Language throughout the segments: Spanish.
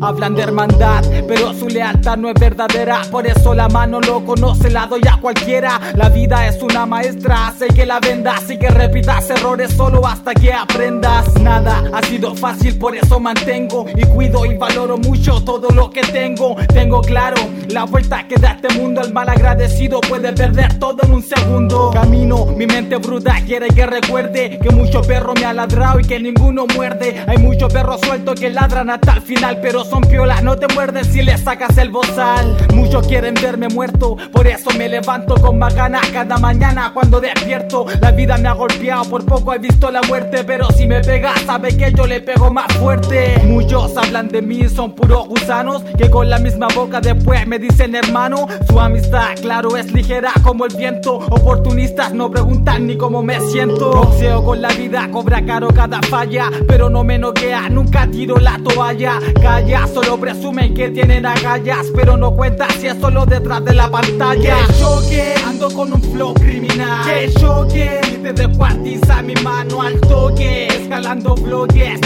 hablan de hermandad, pero su lealtad no es verdadera. Por eso la mano lo conoce, la doy a cualquiera. La vida es una maestra, hace que la vendas y que repitas errores solo hasta que aprendas. Nada ha sido fácil, por eso mantengo y cuido y valoro mucho todo lo que tengo. Tengo claro la vuelta que da este mundo. El mal agradecido puede perder todo en un segundo. Camino, mi mente bruta quiere que recuerde que mucho perro me ha ladrado y que ninguno muerde. Hay muchos perros sueltos que ladran hasta el final, pero son piolas, no te muerden si le sacas el bozal. Muchos quieren verme muerto, por eso me levanto con más ganas cada mañana cuando despierto. La vida me ha golpeado, por poco he visto la muerte, pero si me pega, sabe que yo le pego más fuerte. Muchos hablan de mí, son puros gusanos que con la misma boca después me dicen hermano. Su amistad, claro, es ligera como el viento. Oportunistas no preguntan ni cómo me siento. Boxeo con la vida, cobra caro cada falla, pero no me noquea, nunca tiro la toalla. Calla, solo presumen que tienen agallas, pero no cuentan si es solo detrás de la pantalla. Que choque,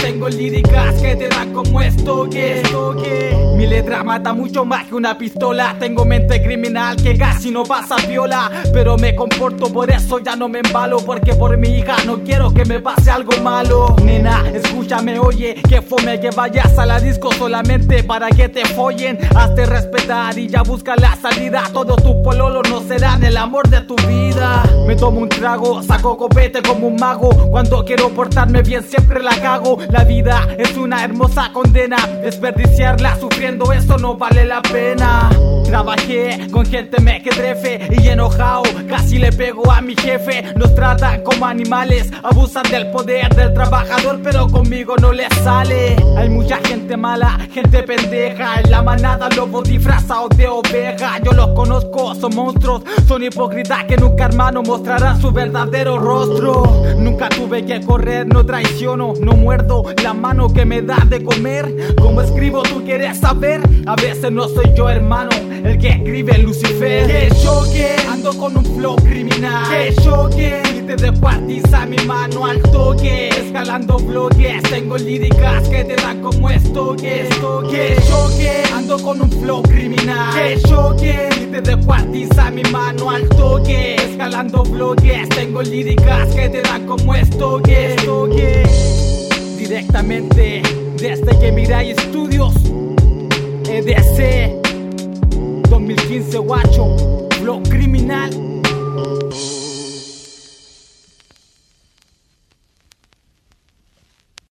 tengo líricas que te dan como estoque. estoque. Mi letra mata mucho más que una pistola. Tengo mente criminal que casi no pasa viola. Pero me comporto, por eso ya no me embalo. Porque por mi hija no quiero que me pase algo malo. Nena, escúchame, oye, que fome que vayas a la disco solamente para que te follen. Hazte respetar y ya busca la salida. Todos tus pololos no serán el amor de tu vida. Me tomo un trago, saco copete como un mago. Cuando quiero portarme bien, siempre la cago. La vida es una hermosa condena. Desperdiciarla sufriendo, eso no vale la pena. Trabajé con gente mequetrefe y enojado, casi le pego a mi jefe. Nos tratan como animales, abusan del poder del trabajador, pero conmigo no les sale. Hay mucha gente mala, gente pendeja. En la manada lobos disfrazados de oveja. Yo los conozco, son monstruos, son hipócritas que nunca, hermano, mostrarán su verdadero rostro. Nunca tuve que correr, no traiciono, no muerdo la mano que me da de comer. Como escribo, tú quieres saber. A veces no soy yo, hermano, el que escribe Lucifer. Que choque, ando con un flow criminal. Que choque, y te descuartiza mi mano al toque. Escalando bloques, tengo líricas que te dan como estoque. Que choque, ando con un flow criminal. Que choque, y te descuartiza mi mano al toque. Escalando bloques, tengo líricas que te dan como estoque. Directamente desde que Mirai Studios, EDC de guacho, blog criminal.